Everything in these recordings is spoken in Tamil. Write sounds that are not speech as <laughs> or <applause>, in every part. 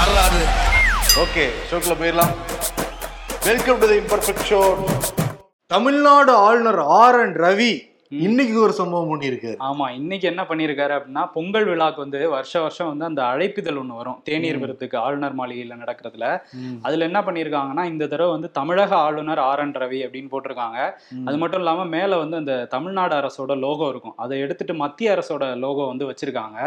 வரலாறு ஓகே ஷோக்கில் போயிடலாம். Welcome to the imperfect show Tamil Nadu ஆளுநர் ஆர் என் ரவி. இன்னைக்கு ஒரு சம்பவம் பண்ணியிருக்காரு. ஆமா இன்னைக்கு என்ன பண்ணியிருக்காரு அப்படின்னா பொங்கல் விழாக்கு வந்து வருஷ வருஷம் வந்து அந்த அழைப்பிதழ் ஒண்ணு வரும். தேநீர் விருத்துக்கு ஆளுநர் மாளிகையில நடக்கிறதுல. அதுல என்ன பண்ணியிருக்காங்கன்னா இந்த தடவை வந்து தமிழக ஆளுநர் ஆர் என் ரவி அப்படின்னு போட்டிருக்காங்க. அது மட்டும் இல்லாம மேல வந்து அந்த தமிழ்நாடு அரசோட லோகோ இருக்கும். அதை எடுத்துட்டு மத்திய அரசோட லோகோ வந்து வச்சிருக்காங்க.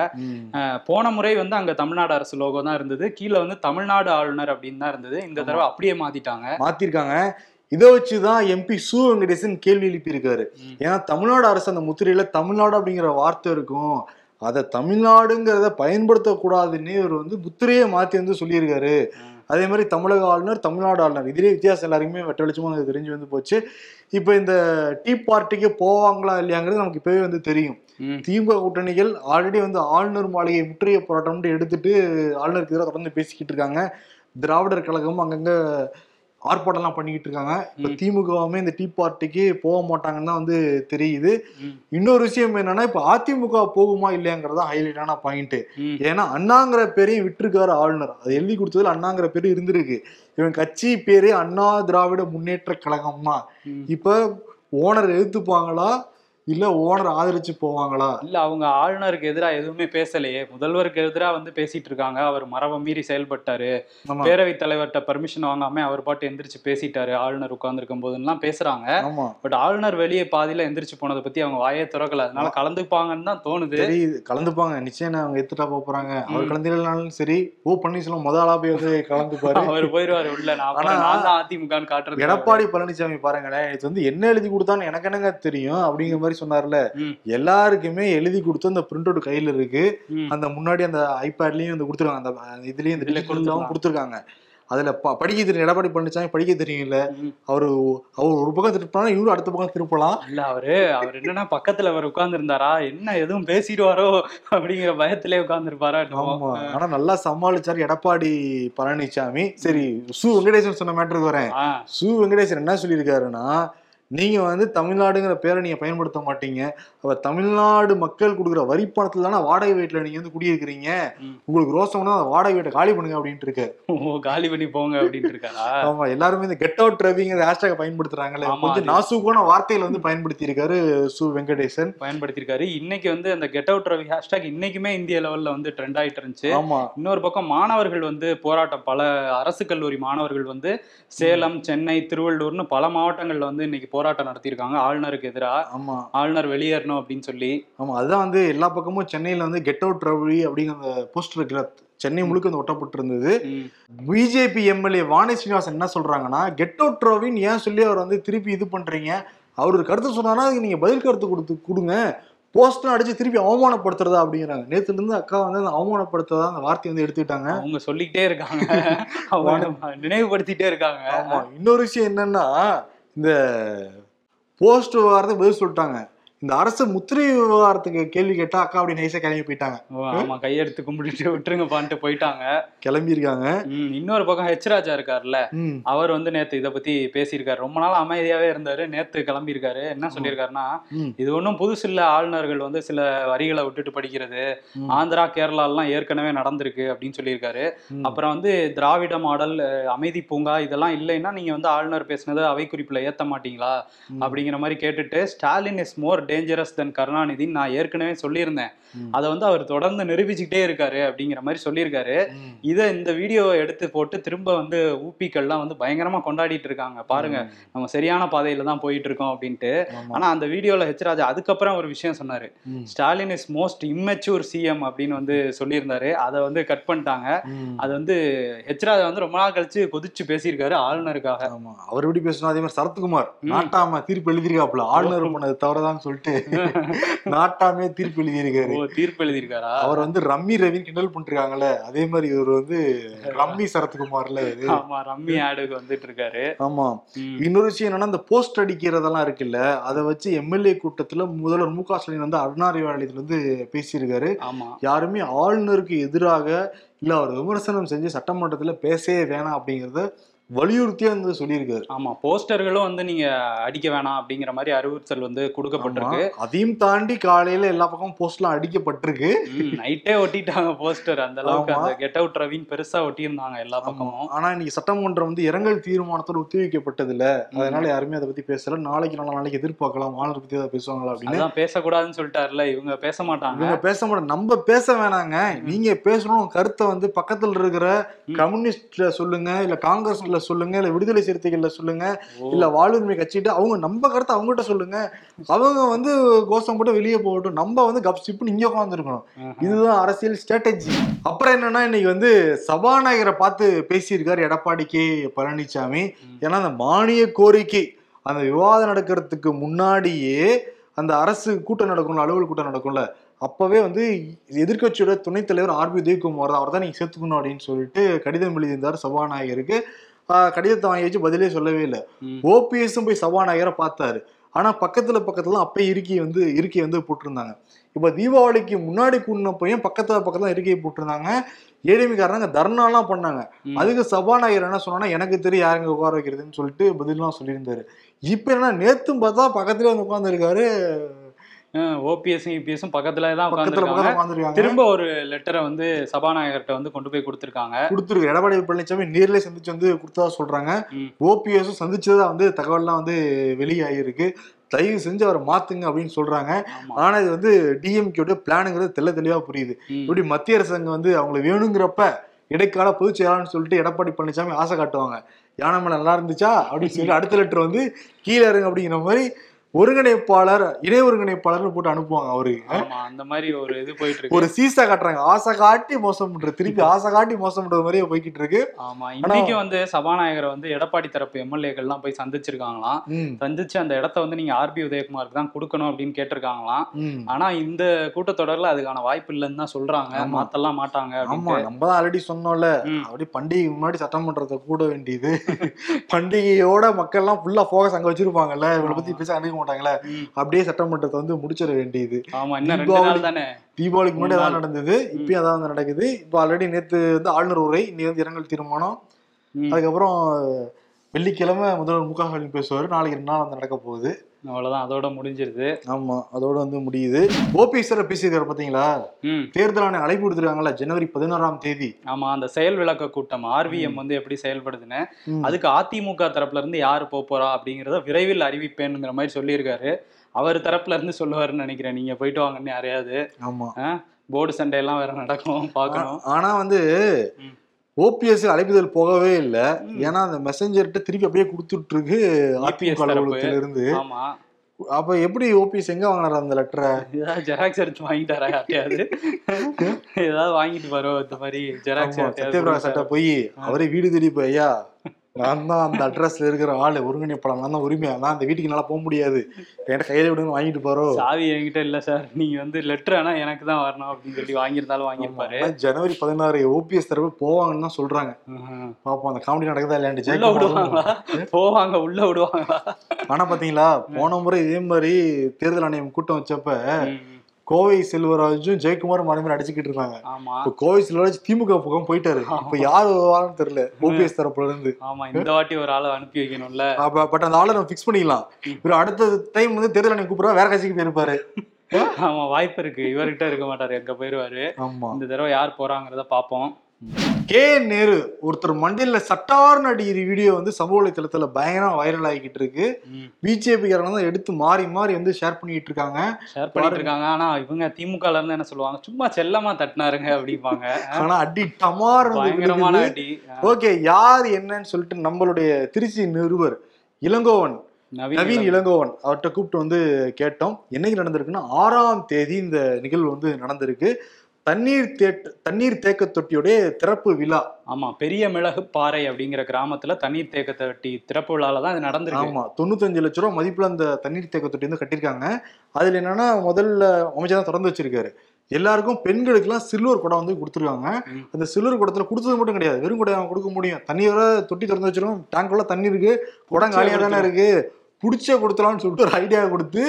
போன முறை வந்து அங்க தமிழ்நாடு அரசு லோகோ தான் இருந்தது. கீழே வந்து தமிழ்நாடு ஆளுநர் அப்படின்னு தான் இருந்தது. இந்த தடவை அப்படியே மாத்திட்டாங்க. மாத்திருக்காங்க. இதை வச்சுதான் எம்பி சு வெங்கடேசன் கேள்வி எழுப்பியிருக்காரு. ஏன்னா தமிழ்நாடு அரசு அந்த முத்திரையில தமிழ்நாடு அப்படிங்கிற வார்த்தை இருக்கும். அதை தமிழ்நாடுங்கிறத பயன்படுத்தக்கூடாதுன்னு இவர் வந்து முத்திரையை மாத்தி வந்து சொல்லியிருக்காரு. அதே மாதிரி தமிழக ஆளுநர் தமிழ்நாடு ஆளுநர். இதுலேயே வித்தியாசம் எல்லாருக்குமே வெட்ட வெளிச்சமா எனக்கு தெரிஞ்சு வந்து போச்சு. இப்போ இந்த டீ பார்ட்டிக்கு போவாங்களா இல்லையாங்கிறது நமக்கு இப்பவே வந்து தெரியும். திமுக கூட்டணிகள் ஆல்ரெடி வந்து ஆளுநர் மாளிகை முற்றுகை போராட்டம்னு எடுத்துட்டு ஆளுநருக்கு எதிராக தொடர்ந்து பேசிக்கிட்டு இருக்காங்க. திராவிடர் கழகம் அங்கங்க ஆர்ப்பாட்டம்லாம் பண்ணிக்கிட்டு இருக்காங்க இப்போ திமுகவுமே இந்த டீ பார்ட்டிக்கு போக மாட்டாங்கன்னு தான் வந்து தெரியுது. இன்னொரு விஷயம் என்னன்னா இப்போ அதிமுக போகுமா இல்லையாங்கிறதா ஹைலைட்டான பாயிண்ட். ஏன்னா அண்ணாங்கிற பேரையும் விட்டுருக்காரு ஆளுநர். அது எழுதி கொடுத்ததுல அண்ணாங்கிற பேரு இருந்திருக்கு. இவன் கட்சி பேரே அண்ணா திராவிட முன்னேற்ற கழகம் தான். இப்ப ஓனர் எதிர்த்துப்பாங்களா இல்ல ஓனர் ஆதரிச்சு போவாங்களா? இல்ல அவங்க ஆளுநருக்கு எதிரா எதுவுமே பேசலையே. முதல்வருக்கு எதிரா வந்து பேசிட்டு இருக்காங்க. அவர் மரபை மீறி செயல்பட்டாரு. பேரவைத் தலைவர்கிட்ட பர்மிஷன் வாங்காம அவர் பாட்டு எந்திரிச்சு பேசிட்டாரு. ஆளுநர் உட்கார்ந்துருக்கும் போதுலாம் பேசுறாங்க. பட் ஆளுநர் வெளியே பாதியில எந்திரிச்சு போனதை பத்தி அவங்க வாயே திறக்கல. அதனால கலந்துப்பாங்கன்னு தான் தோணுது. கலந்துப்பாங்க. நிச்சயம் அவங்க எடுத்துட்டா போறாங்க. அவர் கலந்துனாலும் சரி ஓ பன்னீர்செல்வம் முத ஆளா போய் வந்து கலந்துப்பாரு. <laughs> அவர் போயிருவாரு உள்ள. நான் அதிமுகன்னு காட்டுறது எடப்பாடி பழனிசாமி பாருங்களேன் இது வந்து என்ன எழுதி கொடுத்தான்னு எனக்கு என்னங்க தெரியும்? அப்படிங்கிற மாதிரி சொன்னார்ல ம். எல்லாருக்குமே எழுதி கொடுத்து அந்த பிரிண்ட் அவுட் கையில இருக்கு. அந்த முன்னாடி அந்த ஐபேட்லயும் வந்து கொடுத்துருக்காங்க. அந்த இதுலயும் இந்த டிஜிட்டலும் கொடுத்துருக்காங்க. அதுல படிக்க தெரியும் எடப்பாடி பழனிசாமி படிக்க தெரியும்ல. ம். அவரு அவர் ஒரு பக்கம் திருப்பினா இவரு அடுத்த பக்கம் திருப்பலாம். இல்ல அவரு அவர் என்னன்னா பக்கத்துல அவர் உட்கார்ந்து இருந்தாரா என்ன எதுவும் பேசிடுவாரோ? அப்படிங்கிற பயத்திலே உட்கார்ந்து ஆமா. ஆனா நல்லா சமாளிச்சாரு எடப்பாடி பழனிசாமி. சரி சு வெங்கடேசன் சொன்ன மேட்டருக்கு வரேன். சு வெங்கடேசன் என்ன சொல்லியிருக்காருன்னா நீங்க வந்து தமிழ்நாடுங்கிற பேரை நீங்க பயன்படுத்த மாட்டீங்க. அப்ப தமிழ்நாடு மக்கள் கொடுக்குற வரி பணத்துல தானே வாடகை வீட்டுல நீங்க வந்து குடியிருக்கிறீங்க. உங்களுக்கு ரோசம்னா அந்த வாடகை வீட்டை காலி பண்ணுங்க அப்படின்ட்டு இருக்காரு ஓ காலி பண்ணி போங்க அப்படின்ட்டு இருக்காரா? ஆமா எல்லாருமே இந்த கெட் அவுட் ரவிங்கிற ஹேஷ்டாக பயன்படுத்துறாங்கல்ல ஆமா, கொஞ்சம் நாசூக்கான வார்த்தையில வந்து பயன்படுத்தி இருக்காரு சு வெங்கடேசன். பயன்படுத்தியிருக்காரு. இன்னைக்கு வந்து அந்த கெட் அவுட் ரவி ஹேஷ்டாக் இன்னைக்குமே இந்திய லெவல்ல வந்து ட்ரெண்ட் ஆயிட்டு இருந்துச்சு. ஆமா. இன்னொரு பக்கம் மாணவர்கள் வந்து போராட்டம் பல அரசு கல்லூரி மாணவர்கள் வந்து சேலம் சென்னை திருவள்ளூர்னு பல மாவட்டங்கள்ல வந்து இன்னைக்கு போராட்டம் நடத்தியிருக்காங்க. ஆளுநருக்கு எதிராக ஆமா. ஆளுநர் வெளியேறணும் அப்படின்னு சொல்லி. ஆமா அதுதான் வந்து எல்லா பக்கமும் சென்னையில வந்து கெட் அவுட் ரவி அப்படிங்கிற போஸ்டர் இருக்கிற சென்னை முழுக்க வந்து ஒட்டப்பட்டு இருந்தது பிஜேபி எம்எல்ஏ வாணி ஸ்ரீனிவாசன் என்ன சொல்றாங்கன்னா கெட் அவுட் ரவின்னு ஏன் சொல்லி அவர் வந்து திருப்பி இது பண்றீங்க? அவர் ஒரு கருத்து சொன்னாரா அதுக்கு நீங்க பதில் கருத்து கொடுத்து கொடுங்க. போஸ்ட்லாம் அடிச்சு திருப்பி அவமானப்படுத்துறதா அப்படிங்கிறாங்க. நேத்துல இருந்து அக்கா வந்து அந்த அவமானப்படுத்துறதா அந்த வார்த்தையை வந்து எடுத்துக்கிட்டாங்க. அவங்க சொல்லிக்கிட்டே இருக்காங்க. நினைவுபடுத்திட்டே இருக்காங்க. ஆமா. இன்னொரு விஷயம் என்னன்னா இந்த போஸ்ட் விவகாரத்துக்கு பதில் சொல்லிட்டாங்க. இந்த அரசு முத்திரை விவகாரத்துக்கு கேள்வி கேட்டா அக்கா அப்படி நைஸா கிளம்பி போயிட்டாங்க. ஆமா கையெடுத்து கும்பிட்டுட்டு விட்டுருங்கப்பான்ட்டு போயிட்டாங்க. கிளம்பி இருக்காங்க இன்னொரு பக்கம் ஹெச் ராஜா இருக்காருல்ல. அவர் வந்து நேத்து இத பத்தி பேசியிருக்காரு. ரொம்ப நாள் அமைதியாவே இருந்தாரு. நேத்து கிளம்பி இருக்காரு என்ன சொல்லியிருக்காருன்னா. இது ஒன்றும் புதுசு இல்ல. ஆளுநர்கள் வந்து சில வரிகளை விட்டுட்டு படிக்கிறது. ஆந்திரா கேரளா எல்லாம் ஏற்கனவே நடந்திருக்கு அப்படின்னு சொல்லியிருக்காரு. அப்புறம் வந்து திராவிட மாடல் அமைதி பூங்கா இதெல்லாம் இல்லைன்னா நீங்க வந்து ஆளுநர் பேசுனதை அவை குறிப்புல ஏத்த மாட்டீங்களா. அப்படிங்கிற மாதிரி கேட்டுட்டு Stalin is more dangerous than கருணாநிதின்னு நான் ஏற்கனவே சொல்லியிருந்தேன். அதை வந்து அவர் தொடர்ந்து நிரூபிச்சுக்கிட்டே இருக்காரு அப்படிங்கிற மாதிரி சொல்லியிருக்காரு. இதை இந்த வீடியோவை எடுத்து போட்டு திரும்ப வந்து ஊப்பிக்கள்லாம் வந்து பயங்கரமா கொண்டாடிட்டு இருக்காங்க. பாருங்க நம்ம சரியான பாதையில தான் போயிட்டு இருக்கோம் அப்படின்ட்டு. ஆனா அந்த வீடியோல ஹெச் ராஜா அதுக்கப்புறம் ஒரு விஷயம் சொன்னாரு. Stalin is most immature CM அப்படின்னு வந்து சொல்லியிருந்தாரு. அதை வந்து கட் பண்ணிட்டாங்க. அது வந்து ஹெச் ராஜா வந்து ரொம்ப நாள் கழிச்சு கொதிச்சு பேசியிருக்காரு ஆளுநருக்காக. அவர் எப்படி பேசணும் அதே மாதிரி சரத்குமார். நாட்டாம தீர்ப்பு எழுதியிருக்காப்புல. ஆளுநர் பண்ணது தவறுதான்னு சொல்லிட்டு நாட்டாமே தீர்ப்பு எழுதியிருக்காரு. தீர்ப்பு எழுதியிருக்காரா? அவர் வந்து ரம்மி ரவின்னு கிண்டல் பண்ணிருக்காங்கல்ல அதே மாதிரி இவர் வந்து ரம்மி சரத்குமார்ல ஆமா ரம்மி ஆடுக்கு வந்துட்டு இருக்காரு ஆமா. இன்னொரு விஷயம் என்னன்னா இந்த போஸ்ட் அடிக்கிறதெல்லாம் இருக்குல்ல அதை வச்சு எம்எல்ஏ கூட்டத்துல முதல்வர் மு க ஸ்டாலின் வந்து அருணாரிவாளையத்துல வந்து பேசியிருக்காரு. ஆமா. யாருமே ஆளுநருக்கு எதிராக இல்ல அவர் விமர்சனம் செஞ்சு சட்டமன்றத்துல பேசவே வேணாம் அப்படிங்கறத வலியுறுத்தியே வந்து சொல்லியிருக்காரு. ஆமா போஸ்டர்களும் வந்து நீங்க அடிக்க வேணாம் அப்படிங்கிற மாதிரி அறிவுறுத்தல் வந்து கொடுக்கப்பட்டிருக்கு. அதையும் தாண்டி காலையில எல்லா பக்கமும் போஸ்ட்லாம் அடிக்கப்பட்டிருக்கு. நைட்டே ஒட்டிட்டாங்க போஸ்டர் அந்த அளவுக்கு. அந்த கெட் அவுட் ரவின்னு பெருசா ஒட்டியிருந்தாங்க எல்லா பக்கமும். ஆனா இன்னைக்கு சட்டமன்றம் வந்து இரங்கல் தீர்மானத்தோட ஒத்திவைக்கப்பட்டது இல்ல அதனால யாருமே அதை பத்தி பேசல. நாளைக்கு நாளா நாளைக்கு எதிர்பார்க்கலாம். ஆளுநர் பத்தி ஏதாவது பேசுவாங்களா அப்படின்னு. பேசக்கூடாதுன்னு சொல்லிட்டாருல இவங்க பேச மாட்டாங்க. இவங்க பேச மாட்டோம் நம்ம பேச வேணாங்க. நீங்க பேசணும் கருத்தை வந்து பக்கத்துல இருக்கிற. கம்யூனிஸ்ட்ல சொல்லுங்க இல்ல காங்கிரஸ்ல சொல்லுங்க இல்ல விடுதலை சிறுத்தைகள்ல சொல்லுங்க. இல்ல வாழ்வுரிமை கட்சிட்டு அவங்க நம்ம கருத்தை அவங்ககிட்ட சொல்லுங்க அவங்க வந்து கோஷம் போட்டு வெளியே போகட்டும் நம்ம வந்து கப் சிப்புன்னு இங்க உட்காந்துருக்கணும். இதுதான் அரசியல் ஸ்ட்ராட்டஜி அப்புறம் என்னன்னா இன்னைக்கு வந்து சபாநாயகரை பார்த்து பேசியிருக்காரு எடப்பாடி கே பழனிசாமி. ஏன்னா அந்த மானிய கோரிக்கை அந்த விவாதம் நடக்கிறதுக்கு முன்னாடியே அந்த அரசு கூட்டம் நடக்கும்ல அலுவல் கூட்டம் நடக்கும்ல அப்பவே வந்து எதிர்க்கட்சியோட துணைத் தலைவர் ஆர்பி உதயகுமார் அவர் தான் நீங்க சேர்த்துக்கணும் அப்படின்னு சொல்லிட்டு கடிதம் எழுதியிருந்தார் சபாநாயகருக்கு கடிதத்தை வாங்கி வச்சு பதிலே சொல்லவே இல்லை. ஓபிஎஸும் போய் சபாநாயகரை பார்த்தாரு. ஆனா பக்கத்துல பக்கத்துல அப்பயே இருக்கை வந்து இருக்கை வந்து போட்டிருந்தாங்க. இப்ப தீபாவளிக்கு முன்னாடி கூடினப்பையும் பக்கத்துல பக்கத்துல இருக்கையை போட்டிருந்தாங்க. ஏடிமிக்காரங்க தர்ணாலாம் பண்ணாங்க. அதுக்கு சபாநாயகர் என்ன சொன்னா எனக்கு தெரியும் யாருங்க உட்கார வைக்கிறதுன்னு சொல்லிட்டு பதிலாம் சொல்லியிருந்தாரு. இப்ப என்ன நேத்தும் பார்த்தா பக்கத்துலயே வந்து உட்காந்துருக்காரு ஓபிஎஸும் யூபிஎஸும் பக்கத்துல தான் உட்காந்துருக்காங்க திரும்ப ஒரு லெட்டரை வந்து சபாநாயகர்கிட்ட வந்து கொண்டு போய் கொடுத்திருக்காங்க. கொடுத்துருக்கு. எடப்பாடி பழனிசாமி நேர்ல சந்திச்சு வந்து கொடுத்ததா சொல்றாங்க. ஓபிஎஸும் சந்திச்சதா வந்து தகவல்லாம் வந்து வெளியாகிருக்கு தயவு செஞ்சு அவரை மாத்துங்க அப்படின்னு சொல்றாங்க. ஆனா இது வந்து டிஎம்கேட பிளானுங்கிறது தெள்ள தெளிவா புரியுது. இப்படி மத்திய அரசாங்கம் வந்து அவங்களுக்கு வேணுங்கிறப்ப இடைக்கால பொதுச் செயலாளர்னு சொல்லிட்டு எடப்பாடி பழனிசாமி ஆசை காட்டுவாங்க. யானை மேல நல்லா இருந்துச்சா? அப்படின்னு சொல்லி அடுத்த லெட்டர் வந்து கீழே இருங்க அப்படிங்கிற மாதிரி ஒருங்கிணைப்பாளர் இணை ஒருங்கிணைப்பாளர்னு போட்டு அனுப்புவாங்க அவருக்கு ஆமா அந்த மாதிரி ஒரு இது போயிட்டு இருக்கு. ஒரு சீசா காட்டுறாங்க. ஆசை காட்டி மோசம் பண்றது திருப்பி ஆசை காட்டி மோசம் பண்றது மாதிரியே போய்கிட்டு இருக்கு. ஆமா இன்னைக்கு வந்து சபாநாயகரை வந்து எடப்பாடி தரப்பு எம்எல்ஏக்கள்லாம் போய் சந்திச்சிருக்காங்களாம். சந்திச்சு அந்த இடத்த வந்து நீங்க ஆர்பி உதயகுமாருக்கு தான் கொடுக்கணும் அப்படின்னு கேட்டிருக்காங்களாம். ஆனா இந்த கூட்டத்தொடர்ல அதுக்கான வாய்ப்பு இல்லைன்னு தான் சொல்றாங்க. ஆமா. மாத்தலாம் மாட்டாங்க ஆமா நம்ம தான் ஆல்ரெடி சொன்னோம்ல. அப்படி பண்டிகைக்கு முன்னாடி சட்டமன்றத்தை கூட வேண்டியது. பண்டிகையோட மக்கள் எல்லாம் ஃபுல்லா ஃபோக்கஸ் அங்க வச்சிருப்பாங்கல்ல. இவங்களை பத்தி பேச அணுக மாட்டாங்கல்ல ம். அப்படியே சட்டமன்றத்தை வந்து முடிச்சிட வேண்டியது. தீபாவளிக்கு முன்னாடி அதான். நடந்தது இப்பயும் அதான் வந்து நடக்குது. இப்போ ஆல்ரெடி நேத்து வந்து ஆளுநர் உரை இன்னைக்கு வந்து இரங்கல் தீர்மானம். அதுக்கப்புறம் வெள்ளிக்கிழமை முதல்வர் மு க ஸ்டாலின் பேசுவார். நாளைக்கு ரெண்டு நாள் வந்து நடக்க போகுது. அவ்வளவுதான் அதோட முடிஞ்சிருது. ஆமா அதோட வந்து முடியுது. ஓபிஎஸ் பேசியிருக்காரு பாத்தீங்களா? தேர்தல் ஆணையம் அழைப்பு விடுத்துருக்காங்கல்ல ஜனவரி பதினோராம் தேதி. ஆமா அந்த செயல் விளக்க கூட்டம் ஆர்விஎம் வந்து எப்படி செயல்படுதுன்னு. அதுக்கு அதிமுக தரப்புல இருந்து யாரு போப் போறா அப்படிங்கறத விரைவில் அறிவிப்பேனுங்கிற மாதிரி சொல்லியிருக்காரு. அவர் தரப்புல இருந்து சொல்லுவாருன்னு நினைக்கிறேன் நீங்க போயிட்டு வாங்கன்னு யாரையாவது. ஆமா. போர்டு சண்டை எல்லாம் வேற நடக்கும் பார்க்கணும். ஆனா வந்து. ஓபிஎஸ் அழைப்புதல் போகவே இல்ல. ஏன்னா அந்த மெசஞ்சர்கிட்ட திருப்பி அப்படியே கொடுத்துட்டு இருக்கு அதிமுக தரப்பு. அலுவலகத்துல இருந்து அப்ப. எப்படி ஓபிஎஸ் எங்க வாங்கினாரு அந்த லெட்டரை ஏதாவது ஜெராக்ஸ் எடுத்து வாங்கிட்டாரா யார்ட்டையாவது? ஏதாவது வாங்கிட்டு வரோம் இந்த மாதிரி ஜெராக்ஸ் சத்யபிரகாஷ் சட்டை போய் அவரே வீடு தேடி போய் ஐயா நான் தான் அந்த அட்ரஸ்ல இருக்கிற ஆளு. ஒருங்கிணைப்படம் நான் தான் உரிமையா நான் அந்த வீட்டுக்கு நல்லா போக முடியாது. என்கிட்ட கையில விடுங்க வாங்கிட்டு போறோம். சாவி என்கிட்ட இல்ல சார் நீங்க வந்து லெட்டர் ஆனா எனக்கு தான் வரணும் அப்படின்னு சொல்லி வாங்கியிருந்தாலும் வாங்கியிருப்பாரு. ஜனவரி பதினாறு ஓபிஎஸ் தரப்பு போவாங்கன்னு தான் சொல்றாங்க. பாப்போம் அந்த காமெடி நடக்குதா இல்லையாண்டு உள்ள விடுவாங்களா? போவாங்க உள்ள விடுவாங்களா? ஆனா பாத்தீங்களா போன முறை இதே மாதிரி தேர்தல் ஆணையம் கூட்டம் வச்சப்ப கோவை செல்வராஜும் ஜெயக்குமாரும் மாறி அடிச்சுக்கிட்டு இருக்காங்க ஆமா. இப்ப கோவை செல்வராஜ் திமுக பக்கம் போயிட்டாரு. இப்ப யாரு வருவாங்கன்னு தெரியல. ஓபிஎஸ் தரப்புல இருந்து. ஆமா இந்த வாட்டி ஒரு ஆளை அனுப்பி வைக்கணும்ல. அப்ப பட் அந்த ஆளை நம்ம ஃபிக்ஸ் பண்ணிக்கலாம். இவர் அடுத்த டைம் வந்து தேர்தல் ஆணையம் கூப்பிடுறா வேற கட்சிக்கு போயிருப்பாரு. ஆமா வாய்ப்பு இருக்கு. இவர்கிட்ட இருக்க மாட்டாரு. எங்க போயிருவாரு? இந்த தடவை யார் போறாங்கிறத பாப்போம். கே நேரு ஒருத்தர் மண்டையில சட்டார்னு அடிக்கிற வீடியோ வந்து சமூக வலைத்தளத்துல பயங்கரம் வைரல் ஆகிக்கிட்டு இருக்கு. பிஜேபி காரங்க தான் எடுத்து மாறி மாறி வந்து ஷேர் பண்ணிட்டு இருக்காங்க. ஷேர் பண்ணிட்டு இருக்காங்க. ஆனா இவங்க திமுகல இருந்து என்ன சொல்லுவாங்க? சும்மா செல்லமா தட்டினாருங்க அப்படிம்பாங்க. ஆனா அடி டமார் பயங்கரமான அடி. ஓகே யார் என்னன்னு சொல்லிட்டு நம்மளுடைய திருச்சி நிருபர் இளங்கோவன் நவீன் நவீன் இளங்கோவன் அவர்கிட்ட கூப்பிட்டு வந்து கேட்டோம். என்னைக்கு நடந்திருக்குன்னா ஆறாம் தேதி இந்த நிகழ்வு வந்து நடந்திருக்கு. தண்ணீர் தேட்ட தண்ணீர் தேக்க தொட்டியுடைய திறப்பு விழா. ஆமா பெரிய மிளகு பாறை அப்படிங்கிற கிராமத்துல தண்ணீர் தேக்க தொட்டி திறப்பு விழால தான் இது நடந்திருக்கு. ஆமா தொண்ணூத்தஞ்சு லட்ச ரூபா மதிப்புல அந்த தண்ணீர் தேக்க தொட்டி வந்து கட்டியிருக்காங்க. அதுல என்னன்னா முதல்ல அமைச்சர் தான் திறந்து வச்சிருக்காரு. எல்லாருக்கும் பெண்களுக்கெல்லாம் சில்வர் குடம் வந்து கொடுத்துருக்காங்க. அந்த சில்வர் குடத்துல கொடுத்தது மட்டும் கிடையாது. வெறும் குடம் கொடுக்க முடியும். தண்ணியோட தொட்டி திறந்து வச்சிருக்கோம். டேங்க்குள்ள தண்ணி இருக்கு. குடம் காலியா தானே இருக்கு. புடிச்ச கொடுத்தலாம்னு சொல்லிட்டு ஒரு ஐடியா கொடுத்து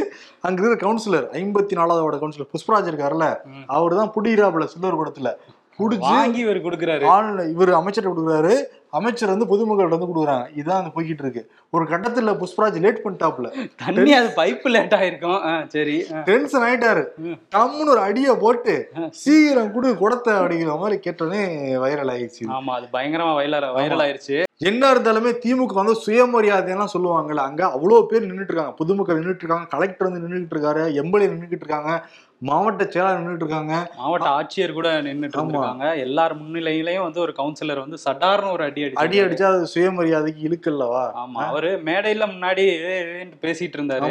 அங்க இருக்கிற கவுன்சிலர் ஐம்பத்தி நாலாவது கவுன்சிலர் புஷ்பராஜ் இருக்காருல்ல. அவர் தான் புடிக்கிறாப்புல சில்வர் குடத்துல புடிச்சு வாங்கி இவர் கொடுக்குறாரு. ஆன்ல இவர் அமைச்சர் கொடுக்குறாரு. அமைச்சர் வந்து பொதுமக்கள்கிட்ட வந்து கொடுக்குறாங்க. இதான் அந்த போய்கிட்டு இருக்கு ஒரு கட்டத்துல புஷ்பராஜ் லேட் பண்ணிட்டாப்ல தண்ணி அது பைப்பு லேட் ஆயிருக்கும். சரி. டென்ஷன் ஆயிட்டாரு. ம். டம்முன்னு ஒரு அடியை போட்டு சீக்கிரம் குடு குடத்தை அப்படிங்கிற மாதிரி கேட்டோடனே வைரல் ஆயிடுச்சு ஆமா அது பயங்கரமா வைரல் வைரல் ஆயிருச்சு. என்ன இருந்தாலுமே திமுக வந்து சுயமரியாதையெல்லாம் சொல்லுவாங்கல்ல அங்க அவ்வளவு பேர் நின்னுட்டு இருக்காங்க பொதுமக்கள் நின்னுட்டு இருக்காங்க கலெக்டர் வந்து நின்னுட்டு இருக்காரு எம்எல்ஏ நின்னுட்டு இருக்காங்க மாவட்ட செயலாளர் நின்னுட்டு இருக்காங்க மாவட்ட ஆட்சியர் கூட நின்னுட்டு ஆமா. இருக்காங்க எல்லார் முன்னிலையிலயும் வந்து ஒரு கவுன்சிலர் வந்து சடார்னு ஒரு அடி அடி அடி அடிச்சா அது சுயமரியாதைக்கு இழுக்கல்லவா? ஆமா அவரு மேடையில முன்னாடி பேசிட்டு இருந்தாரு.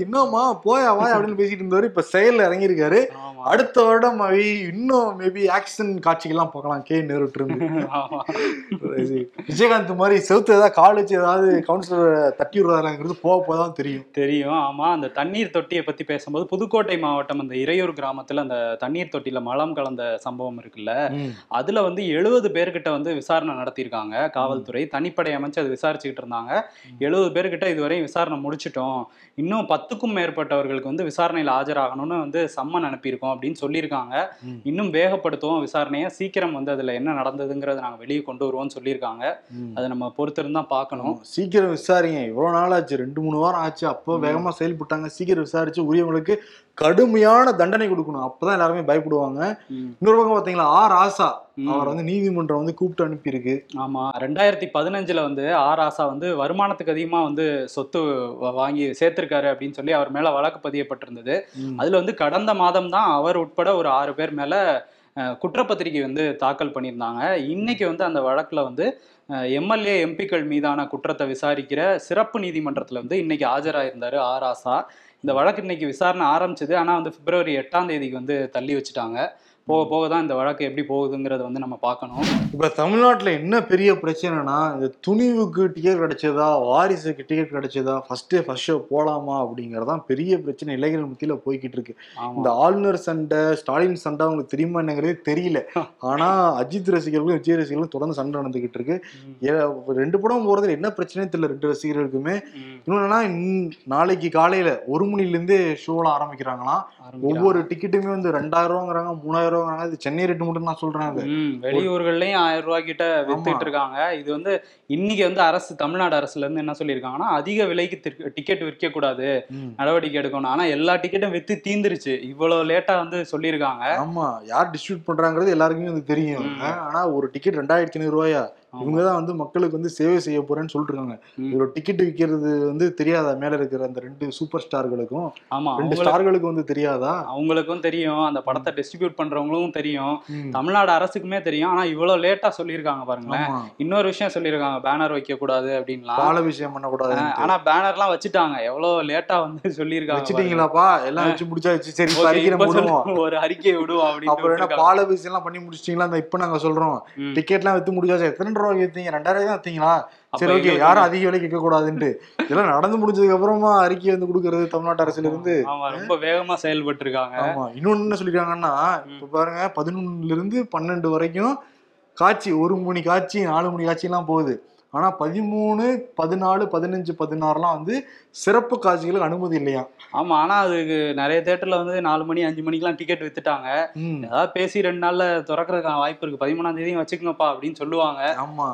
என்னம்மா? போயா வாய்? அப்படின்னு பேசிட்டு இருந்தாரு இப்ப செயல்ல இறங்கியிருக்காரு. அடுத்த வருடம் இன்னும் மேபி ஆக்ஷன் காட்சிகள்லாம் பார்க்கலாம். கே நேருட்டு இருந்து <laughs> விஜயகாந்த் மாதிரி செவுத்து ஏதாவது கால் வச்சு ஏதாவது கவுன்சிலர் தட்டி விடுறாங்கிறது போக போதான் தெரியும். தெரியும். ஆமா அந்த தண்ணீர் தொட்டியை பத்தி பேசும்போது புதுக்கோட்டை மாவட்டம் அந்த இறையூர் கிராமத்துல அந்த தண்ணீர் தொட்டியில மலம் கலந்த சம்பவம் இருக்குல்ல அதுல வந்து எழுபது பேர்கிட்ட வந்து விசாரணை நடத்தியிருக்காங்க காவல்துறை. தனிப்படை அமைச்சு அது விசாரிச்சுக்கிட்டு இருந்தாங்க. எழுபது பேர்கிட்ட இதுவரையும் விசாரணை முடிச்சிட்டோம். இன்னும் பத்துக்கும் மேற்பட்டவர்களுக்கு வந்து விசாரணையில் ஆஜராகணும்னு வந்து சம்மன் அனுப்பியிருக்கோம். அப்படின்னு சொல்லியிருக்காங்க. இன்னும் வேகப்படுத்துவோம் விசாரணையை சீக்கிரம் வந்து அதுல என்ன நடந்ததுங்கிறத நாங்க வெளியே கொண்டு வருவோம்னு சொல்லியிருக்காங்க. அதை நம்ம பொறுத்திருந்து தான் பார்க்கணும் சீக்கிரம் விசாரிங்க. இவ்வளவு நாள் ஆச்சு ரெண்டு மூணு வாரம் ஆச்சு. அப்போ வேகமா செயல்பட்டாங்க. சீக்கிரம் விசாரிச்சு உரியவங்களுக்கு கடுமையான தண்டனை கொடுக்கணும். அப்பதான் எல்லாருமே பயப்படுவாங்க. இன்னொரு பக்கம் பாத்தீங்களா ஆர் ஆசா. அவர் வந்து நீதிமன்றம் வந்து கூப்பிட்டு அனுப்பியிருக்கு. ஆமா. ரெண்டாயிரத்தி பதினஞ்சுல வந்து ஆர் ஆசா வந்து வருமானத்துக்கு அதிகமா வந்து சொத்து வாங்கி சேர்த்திருக்காரு அப்படின்னு சொல்லி அவர் மேல வழக்கு பதியப்பட்டிருந்தது. அதுல வந்து கடந்த மாதம் தான் அவர் உட்பட ஒரு ஆறு பேர் மேலே குற்றப்பத்திரிகை வந்து தாக்கல் பண்ணியிருந்தாங்க. இன்னைக்கு வந்து அந்த வழக்கில் வந்து எம்எல்ஏ எம்பிக்கள் மீதான குற்றத்தை விசாரிக்கிற சிறப்பு நீதிமன்றத்தில் வந்து இன்னைக்கு ஆஜராயிருந்தார் ஆர். ஆசா இந்த வழக்கு இன்னைக்கு விசாரணை ஆரம்பிச்சது. ஆனால் வந்து பிப்ரவரி எட்டாம் தேதிக்கு வந்து தள்ளி வச்சுட்டாங்க. போக போக தான் இந்த வழக்கு எப்படி போகுதுங்கிறத வந்து நம்ம பார்க்கணும். இப்ப தமிழ்நாட்டுல என்ன பெரிய பிரச்சனைனா இந்த துணிவுக்கு டிக்கெட் கிடைச்சதா வாரிசுக்கு டிக்கெட் கிடைச்சதா ஃபர்ஸ்ட் ஃபர்ஸ்ட் ஷோ போலாமா அப்படிங்கறதான் பெரிய பிரச்சனை இளைஞர்கள் மத்தியில போய்கிட்டு இருக்கு. இந்த ஆளுநர் சண்டை ஸ்டாலின் சண்டை அவங்களுக்கு தெரியுமா என்னங்கிறதே தெரியல. ஆனா அஜித் ரசிகர்களும் விஜய் ரசிகர்களும் தொடர்ந்து சண்டை நடந்துகிட்டு இருக்கு. ரெண்டு படம் போறதுல என்ன பிரச்சனையும் தெரியல ரெண்டு ரசிகர்களுக்குமே. இன்னொன்னா நாளைக்கு காலையில ஒரு மணில இருந்தே ஷோலாம் ஆரம்பிக்கிறாங்களாம். ஆரம்பிக்கிறாங்க. ஒவ்வொரு டிக்கெட்டுமே வந்து ரெண்டாயிரம் ரூபாங்கிறாங்க மூணாயிரம் ரூபாங்கிறாங்க இது சென்னை ரேட்டு மட்டும் நான் சொல்றேன் அது. வெளியூர்கள்லயும் ஆயிரம் ரூபாய் கிட்ட வித்துட்டு இருக்காங்க. இது வந்து இன்னைக்கு வந்து அரசு தமிழ்நாடு அரசுல இருந்து என்ன சொல்லியிருக்காங்கன்னா அதிக விலைக்கு டிக்கெட் விற்க கூடாது. நடவடிக்கை எடுக்கணும். ஆனா எல்லா டிக்கெட்டும் வித்து தீந்துருச்சு. இவ்வளவு லேட்டா வந்து சொல்லியிருக்காங்க. ஆமா. யார் டிஸ்ட்ரிபியூட் பண்றாங்கிறது எல்லாருக்குமே வந்து தெரியும். ஆனா ஒரு டிக்கெட் ரெண்டாயிரத்தி ஐநூறு ரூபாயா. இவங்க தான் வந்து மக்களுக்கு வந்து சேவை செய்ய போறேன்னு சொல்லிட்டு இருக்காங்க. ஒரு டிக்கெட் விற்கிறது வந்து தெரியாதா? மேல இருக்கிற அந்த ரெண்டு சூப்பர் ஸ்டார்களுக்கும் ஆமா ரெண்டு அவங்களுக்கு- ஸ்டார்களுக்கு வந்து தெரியாதா? அவங்களுக்கும் தெரியும். அந்த படத்தை டிஸ்ட்ரிபியூட் பண்றவங்களுக்கும் தெரியும். தமிழ்நாடு அரசுக்குமே தெரியும். ஆனா இவ்வளவு லேட்டா சொல்லியிருக்காங்க பாருங்களேன். இன்னொரு விஷயம் சொல்லியிருக்காங்க. பேனர் வைக்க கூடாது அப்படின்லாம். பால விஷயம் பண்ணக்கூடாது ஆனா பேனர்லாம் வச்சுட்டாங்க. எவ்வளவு லேட்டா வந்து சொல்லியிருக்காங்க. வச்சுட்டீங்களாப்பா? எல்லாம் வச்சு முடிச்சாச்சு. சரி அறிக்கை விடுவோம் ஒரு அறிக்கை விடுவோம் அப்புறம் என்ன அப்படின்னு பால விஷயம் எல்லாம் பண்ணி முடிச்சிட்டீங்களா? இப்ப நாங்க சொல்றோம். ம். டிக்கெட்லாம் வித்து முடிச்சாச்சு. எத்தனை ரூபாய் வித்தீங்க ரெண்டாயிரம் தான் வித்தீங்களா சரி ஓகே யாரும் அதிக விலைக்கு விற்க கூடாதுன்ட்டு இதெல்லாம் நடந்து முடிஞ்சதுக்கு அப்புறமா அறிக்கை வந்து கொடுக்கறது தமிழ்நாட்டு அரசுல இருந்து ரொம்ப வேகமா செயல்பட்டு இருக்காங்க ஆமா இன்னொன்னு என்ன சொல்லிருக்காங்கன்னா இப்ப பாருங்க பதினொன்னுல இருந்து பன்னெண்டு வரைக்கும் காட்சி ஒரு மணி காட்சி நாலு மணி காட்சி எல்லாம் போகுது. ஆனா பதிமூணு பதினாலு பதினஞ்சு பதினாறுலாம் வந்து சிறப்பு காட்சிகளுக்கு அனுமதி இல்லையா? ஆமா ஆனா அதுக்கு நிறைய தேட்டர்ல வந்து நாலு மணி அஞ்சு மணிக்கெல்லாம் டிக்கெட் வித்துட்டாங்க. ஏதாவது பேசி ரெண்டு நாள்ல திறக்கறதுக்கான வாய்ப்பு இருக்கு. பதிமூணாம் தேதியும் வச்சுக்கோங்கப்பா அப்படின்னு சொல்லுவாங்க. ஆமா.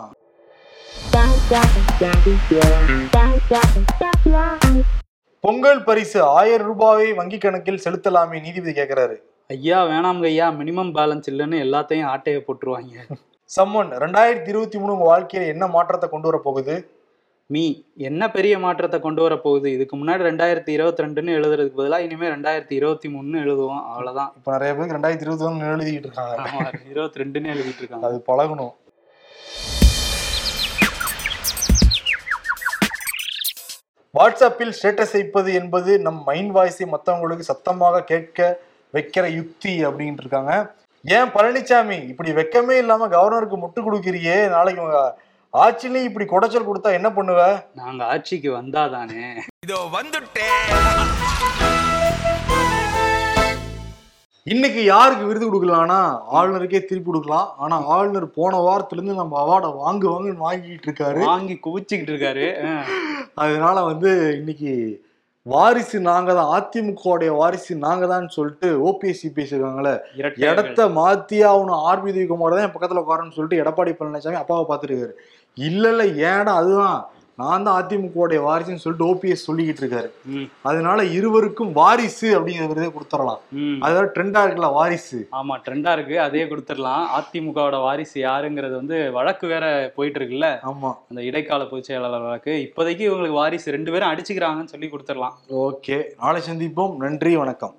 பொங்கல் பரிசு ஆயிரம் ரூபாயை வங்கி கணக்கில் செலுத்தலாமே நீதிபதி கேக்குறாரு. ஐயா வேணாம்ங்க ஐயா. மினிமம் பேலன்ஸ் இல்லைன்னு எல்லாத்தையும் ஆட்டைய போட்டுருவாங்க. சம்மன் ரெண்டாயிரத்தி இருபத்தி மூணு உங்க வாழ்க்கையில என்ன மாற்றத்தை கொண்டு வர போகுது? மீ என்ன பெரிய மாற்றத்தை கொண்டு வர போகுது? இதுக்கு முன்னாடி ரெண்டாயிரத்தி இருபத்தி ரெண்டுன்னு எழுதுறதுக்கு பதிலா இனிமே ரெண்டாயிரத்தி இருபத்தி மூணுன்னு எழுதுவோம். அவ்வளவுதான். இப்ப நிறைய பேருக்கு ரெண்டாயிரத்தி இருபத்தி ஒண்ணு எழுதிட்டு இருக்காங்க. இருபத்தி ரெண்டுன்னு எழுதிட்டு இருக்காங்க. அது பழகணும். வாட்ஸ்அப்பில் ஸ்டேட்டஸ் வைப்பது என்பது நம் மைண்ட் வாய்ஸை மற்றவங்களுக்கு சத்தமாக கேட்க வைக்கிற யுக்தி அப்படின்ட்டு இருக்காங்க ஏன் பழனிசாமி இப்படி வெக்கமே இல்லாம கவர்னருக்கு முட்டு கொடுக்கிறியே? நாளைக்கு ஆட்சிலையும் இப்படி குடைச்சல் கொடுத்தா என்ன பண்ணுவ? நாங்க ஆட்சிக்கு வந்தாதானே. இதோ வந்துட்டேன் இன்னைக்கு யாருக்கு விருது கொடுக்கலாம்னா ஆளுநருக்கே திருப்பி கொடுக்கலாம். ஆனா ஆளுநர் போன வாரத்துல இருந்து நம்ம அவார்டை வாங்கு வாங்குன்னு வாங்கிட்டு இருக்காரு. வாங்கி குவிச்சுக்கிட்டு இருக்காரு. அதனால வந்து இன்னைக்கு வாரிசு நாங்க தான் அதிமுகவுடைய வாரிசு நாங்க தான் சொல்லிட்டு ஓபிஎஸ்சி பேசியிருக்காங்களே இரட்டையர்கள். இடத்த மாத்தி ஆகணும். ஆர்பி உதயகுமார் தான் என் பக்கத்துல உட்காரன்னு சொல்லிட்டு எடப்பாடி பழனிசாமி அப்பாவை பார்த்துருக்காரு இல்ல இல்ல ஏடா அதுதான்? நான் தான் அதிமுகவுடைய வாரிசுன்னு சொல்லிட்டு ஓபிஎஸ் சொல்லிக்கிட்டு இருக்காரு. அதனால இருவருக்கும் வாரிசு அப்படிங்கிற விருதே கொடுத்துடலாம். அதாவது ட்ரெண்டா இருக்குல்ல வாரிசு. ஆமா ட்ரெண்டா இருக்கு அதே கொடுத்துடலாம். அதிமுகவோட வாரிசு யாருங்கிறது வந்து வழக்கு வேற போயிட்டு இருக்குல்ல. ஆமா. அந்த இடைக்கால பொதுச் செயலாளர் வழக்கு. இப்போதைக்கு இவங்களுக்கு வாரிசு ரெண்டு பேரும் அடிச்சுக்கிறாங்கன்னு சொல்லி கொடுத்துடலாம். ஓகே நாளை சந்திப்போம். நன்றி வணக்கம்.